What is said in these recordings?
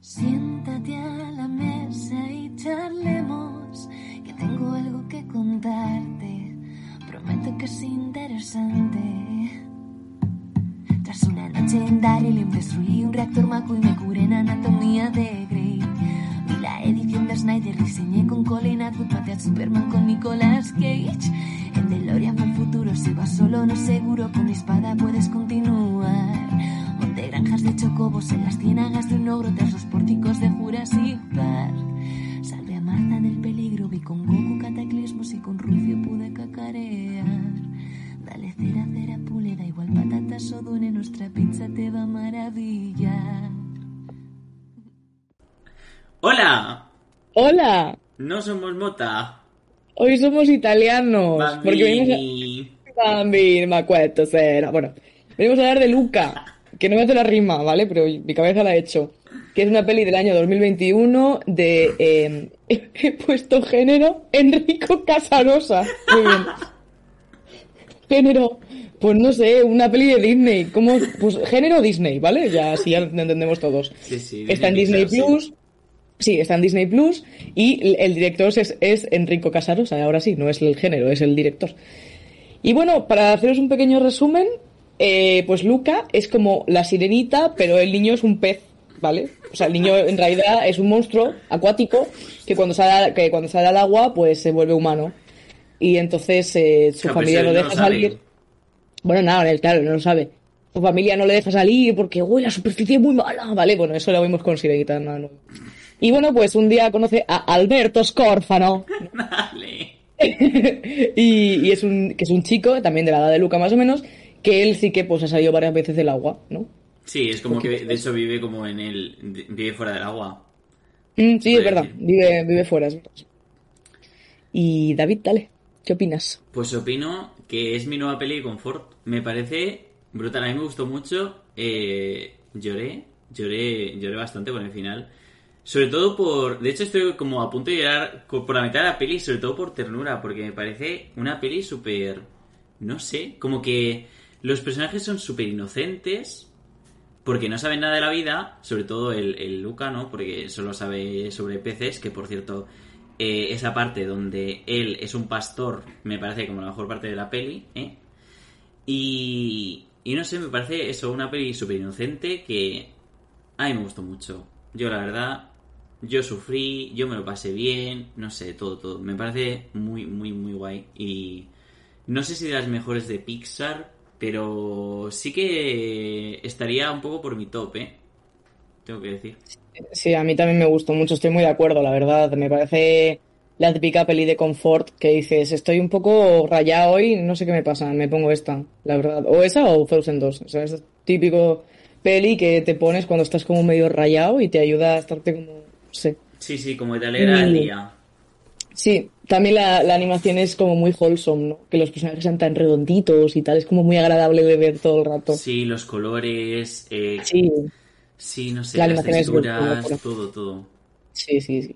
Siéntate a la mesa y charlemos, que tengo algo que contarte. Prometo que es interesante. Tras una noche en Daryl destruí un reactor maco y me curé en anatomía de Grey. Vi la edición de Snyder, diseñé con Colin Atwood, maté a Superman con Nicolas Cage. En DeLorean fue el futuro, si vas solo no seguro, con mi espada puedes continuar. De chocobos en las ciénagas de un ogro tras los pórticos de Jurassic Park. Salvé a Marta del peligro, vi con Goku cataclismos y con Rufio pude cacarear. Dale cera, cera, pule, da igual patatas o dune, nuestra pizza te va a maravillar. ¡Hola! Hola, No somos mota. hoy somos italianos. Porque venimos a... Bambini, me acuerdo, será. Bueno, venimos a hablar de Luca, que no me hace la rima, ¿vale? Pero mi cabeza la he hecho. Que es una peli del año 2021 de... eh, he puesto género Enrico Casarosa. Muy bien. Género, pues no sé, una peli de Disney. ¿Cómo? Pues género Disney, ¿vale? Ya así ya lo entendemos todos. Sí, sí. Está en Disney Pixar. Plus. Sí, está en Disney Plus y el- el director es, es Enrico Casarosa, ahora sí, no es el género, es el director. Y bueno, para haceros un pequeño resumen, eh, pues Luca es como la sirenita, pero el niño es un pez, ¿vale? O sea, el niño en realidad es un monstruo acuático que cuando sale, que cuando sale al agua, pues se vuelve humano. Y entonces eh, su Claro, pero familia deja lo sabe. salir. Bueno, nada, él, claro, no lo sabe. Su familia no le deja salir porque, uy, la superficie es muy mala, ¿vale? Bueno, eso lo vimos con Sirenita, no, no. Y bueno, pues un día conoce a Alberto Scorfano. Vale. y, y es un, que es un chico, también de la edad de Luca más o menos, que él sí que pues ha salido varias veces del agua, ¿no? Sí, es como que de eso vive como en el... Vive fuera del agua. Mm, sí, es verdad, decir. vive, vive fuera. es verdad. Y David, dale, ¿qué opinas? Pues opino que es mi nueva peli de confort. Me parece brutal. A mí me gustó mucho. Eh, lloré, lloré, lloré bastante con el final. Sobre todo por... De hecho estoy como a punto de llorar co- por la mitad de la peli, sobre todo por ternura, porque me parece una peli súper... No sé, como que los personajes son súper inocentes, porque no saben nada de la vida, sobre todo el, el Luca, ¿no? Porque solo sabe sobre peces, que por cierto, eh, esa parte donde él es un pastor me parece como la mejor parte de la peli, ¿eh? Y, y no sé, me parece eso, una peli súper inocente que a mí me gustó mucho. Yo la verdad, yo sufrí, yo me lo pasé bien, no sé, todo, todo. Me parece muy, muy, muy guay. Y no sé si de las mejores de Pixar, pero sí que estaría un poco por mi top, ¿eh? Tengo que decir. Sí, a mí también me gustó mucho, estoy muy de acuerdo, la verdad. Me parece la típica peli de confort que dices, estoy un poco rayado hoy, no sé qué me pasa, me pongo esta, la verdad. O esa o Frozen 2. O sea, es típico peli que te pones cuando estás como medio rayado y te ayuda a estarte como, no sé. Sí, sí, como te alegra el Mm. día. Sí, también la, la animación es como muy wholesome, ¿no? Que los personajes sean tan redonditos y tal, es como muy agradable de ver todo el rato. Sí, los colores, eh, Sí, sí, no sé, La las animación es texturas, buena. todo, todo. sí, sí, sí.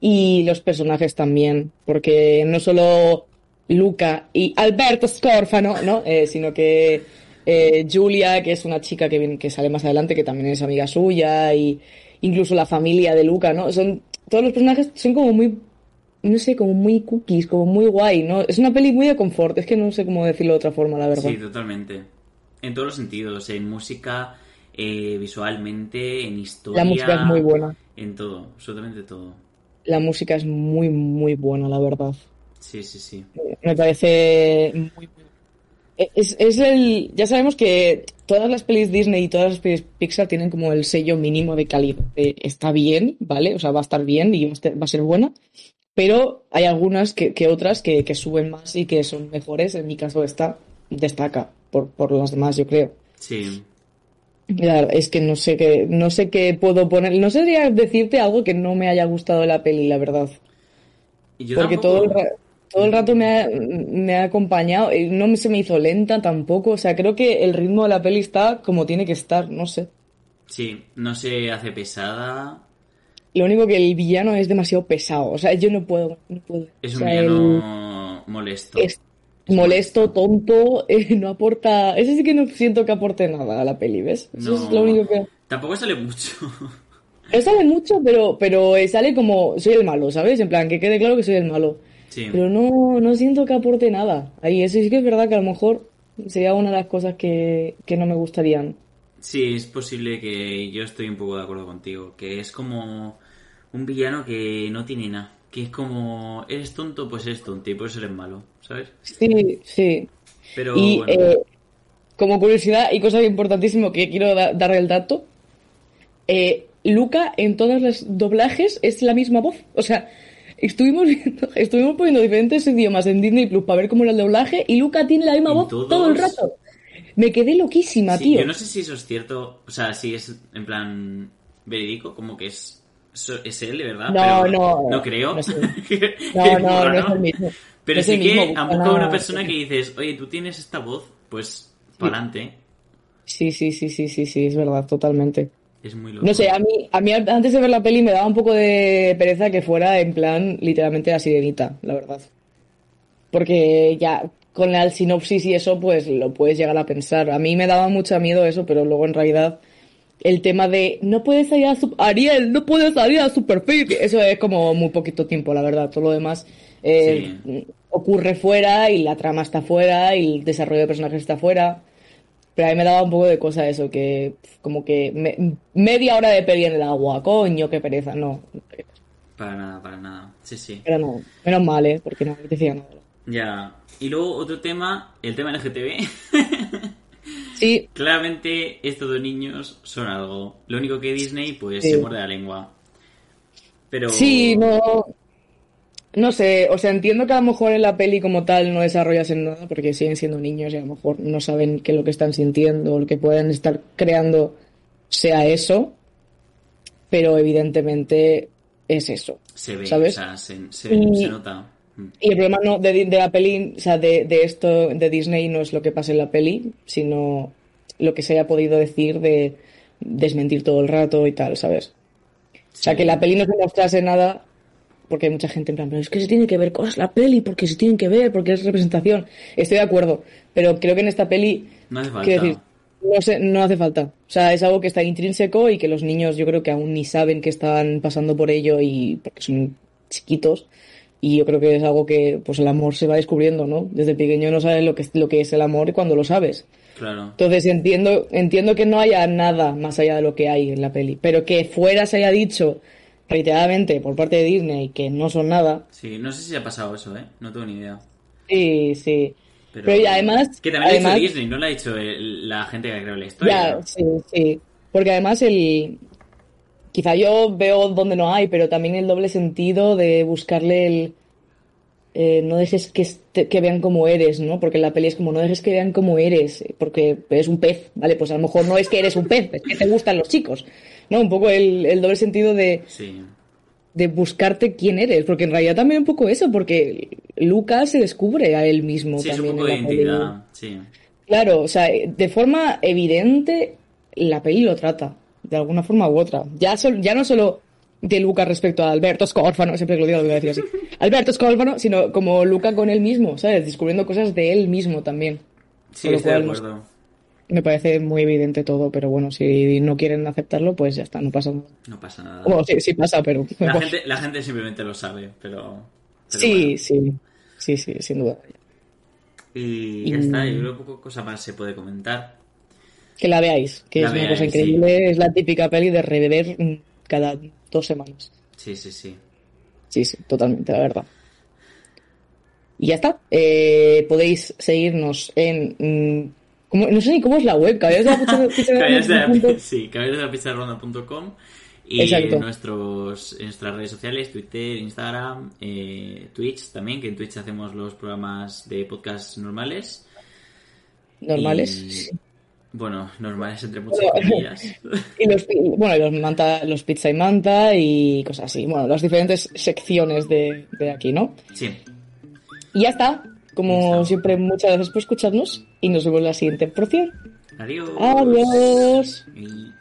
Y los personajes también, porque no solo Luca y Alberto Scorfano, ¿no? Eh, sino que eh, Julia, que es una chica que, viene- que sale más adelante, que también es amiga suya, y incluso la familia de Luca, ¿no? Son, todos los personajes son como muy, no sé, como muy cookies, como muy guay, ¿no? Es una peli muy de confort, es que no sé cómo decirlo de otra forma, la verdad. Sí, totalmente. En todos los sentidos, en música, eh, visualmente, en historia. La música es muy buena. En todo, absolutamente todo. La música es muy, muy buena, la verdad. Sí, sí, sí. Me parece muy muy- es, es el ya sabemos que todas las pelis Disney y todas las pelis Pixar tienen como el sello mínimo de calidad de está bien vale o sea va a estar bien y va a ser buena pero hay algunas que, que otras que, que suben más y que son mejores en mi caso esta destaca por, por las demás yo creo Sí. Ya, es que no sé qué, no sé qué puedo poner, no sé decirte algo que no me haya gustado de la peli, la verdad. Yo Porque tampoco- todo el, ra- todo el rato me ha, me ha acompañado, no se me hizo lenta tampoco, o sea, creo que el ritmo de la peli está como tiene que estar, no sé. Sí, no se hace pesada. Lo único que el villano es demasiado pesado, o sea, yo no puedo, no puedo. Es O un sea, villano molesto. es molesto, tonto, eh, no aporta, ese sí que no siento que aporte nada a la peli, ¿ves? Eso No, es lo único que... Tampoco sale mucho. No sale mucho, pero, pero eh, sale como soy el malo, ¿sabes? En plan, que quede claro que soy el malo. Sí. Pero no, no siento que aporte nada. Ahí, eso sí que es verdad que a lo mejor sería una de las cosas que, que no me gustarían. Sí, es posible que yo estoy un poco de acuerdo contigo. Que es como un villano que no tiene nada. Que es como, eres tonto, pues eres tonto y por eso eres malo, ¿sabes? Sí, sí. Pero Y bueno, eh, como curiosidad y cosa importantísima que quiero da- darle el dato, eh, Luca en todos los doblajes es la misma voz. O sea, estuvimos viendo, estuvimos poniendo diferentes idiomas en Disney Plus para ver cómo era el doblaje y Luca tiene la misma ¿En voz todos? todo el rato. Me quedé loquísima, sí, tío. yo no sé si eso es cierto. O sea, si es en plan verídico, como que es, es él, de verdad. No, pero no, No creo. no sé. No, no, no es el mismo. Pero No sí el que mismo, han busca buscado una persona que dices, oye, tú tienes esta voz, pues para adelante. Sí, sí, sí, sí, sí, sí, es verdad, totalmente. Es muy loco. No sé, a mí, a mí antes de ver la peli me daba un poco de pereza que fuera en plan literalmente la sirenita, la verdad. Porque ya con la sinopsis y eso, pues lo puedes llegar a pensar. A mí me daba mucho miedo eso, pero luego en realidad el tema de no puedes salir a su Ariel, no puedes salir a superficie, eso es como muy poquito tiempo, la verdad. Todo lo demás eh, ocurre fuera y la trama está fuera y el desarrollo de personajes está fuera. Pero a mí me daba un poco de cosa eso, que como que me- media hora de peli en el agua, coño, qué pereza, no. Para nada, para nada. Sí, sí. Pero no, menos mal, ¿eh? Porque no me apetecía nada. Ya. Y luego otro tema, el tema LGTB. Sí, Claramente estos dos niños son algo. Lo único que Disney pues Sí. se muerde la lengua. Pero sí, no. No sé, o sea, entiendo que a lo mejor en la peli como tal no desarrollas en nada porque siguen siendo niños y a lo mejor no saben qué es lo que están sintiendo o lo que pueden estar creando sea eso, pero evidentemente es eso. se ve, ¿sabes? o sea, se, se- Y- se nota. Y el problema no de, de la peli, o sea, de, de esto de Disney no es lo que pasa en la peli, sino lo que se haya podido decir de desmentir todo el rato y tal, ¿sabes? O sea, Sí. que la peli no se mostrase nada, porque hay mucha gente en plan, pero es que se tiene que ver cosas la peli, porque se tienen que ver, porque es representación. Estoy de acuerdo, pero creo que en esta peli, No hace falta. quiero decir, no, sé, no hace falta. O sea, es algo que está intrínseco y que los niños yo creo que aún ni saben que están pasando por ello y porque son chiquitos. Y yo creo que es algo que pues el amor se va descubriendo, ¿no? Desde pequeño no sabes lo que, es- lo que es el amor cuando lo sabes. Claro. Entonces entiendo, entiendo que no haya nada más allá de lo que hay en la peli, pero que fuera se haya dicho reiteradamente por parte de Disney que no son nada. Sí, no sé si ha pasado eso, ¿eh? No tengo ni idea. Sí, sí. Pero, Pero, y además, Que también lo ha hecho Disney, no lo ha el- la gente que ha creado la historia. Ya, sí, sí. Porque además el... Quizá yo veo donde no hay, pero también el doble sentido de buscarle el... eh, no dejes que, este- que vean cómo eres, ¿no? Porque la peli es como no dejes que vean cómo eres, porque eres un pez, ¿vale? Pues a lo mejor no es que eres un pez, es que te gustan los chicos, ¿no? Un poco el, el doble sentido de, Sí. de buscarte quién eres, porque en realidad también un poco eso, porque Lucas se descubre a él mismo Sí, es un también poco de en la peli. identidad. Sí. Claro, o sea, de forma evidente la peli lo trata, de alguna forma u otra. Ya, sol- ya no solo de Luca respecto a Alberto Scorfano, siempre que lo digo lo voy a decir así. Alberto Scorfano, sino como Luca con él mismo, ¿sabes? Descubriendo cosas de él mismo también. Sí, estoy de acuerdo. Me parece muy evidente todo, pero bueno, si no quieren aceptarlo, pues ya está, no pasa nada. No pasa nada. Bueno, sí, sí pasa, pero... La gente, la gente simplemente lo sabe, pero... pero sí, bueno. sí, sí, sí, sin duda. Y ya está, yo creo que poco cosa más se puede comentar. Que la veáis, que La es una cosa increíble, es la típica peli de rever mm, cada dos semanas. Sí, sí, sí. Sí, sí, totalmente, la verdad. Y ya está. Eh, podéis seguirnos en... mm. No sé ni cómo es la web, caballeros de la punto- sí, caballeros de la pizarronda.com y Exacto. en, nuestros, en nuestras redes sociales, Twitter, Instagram, eh, Twitch también, que en Twitch hacemos los programas de podcast normales. Normales. Y, sí. Bueno, normales entre muchas comillas. Y los, bueno, y los, manta, los pizza y manta y cosas así. Bueno, las diferentes secciones de, de aquí, ¿no? Sí. Y ya está. Como siempre, muchas gracias por escucharnos y nos vemos en la siguiente porción. Adiós. Adiós. Y-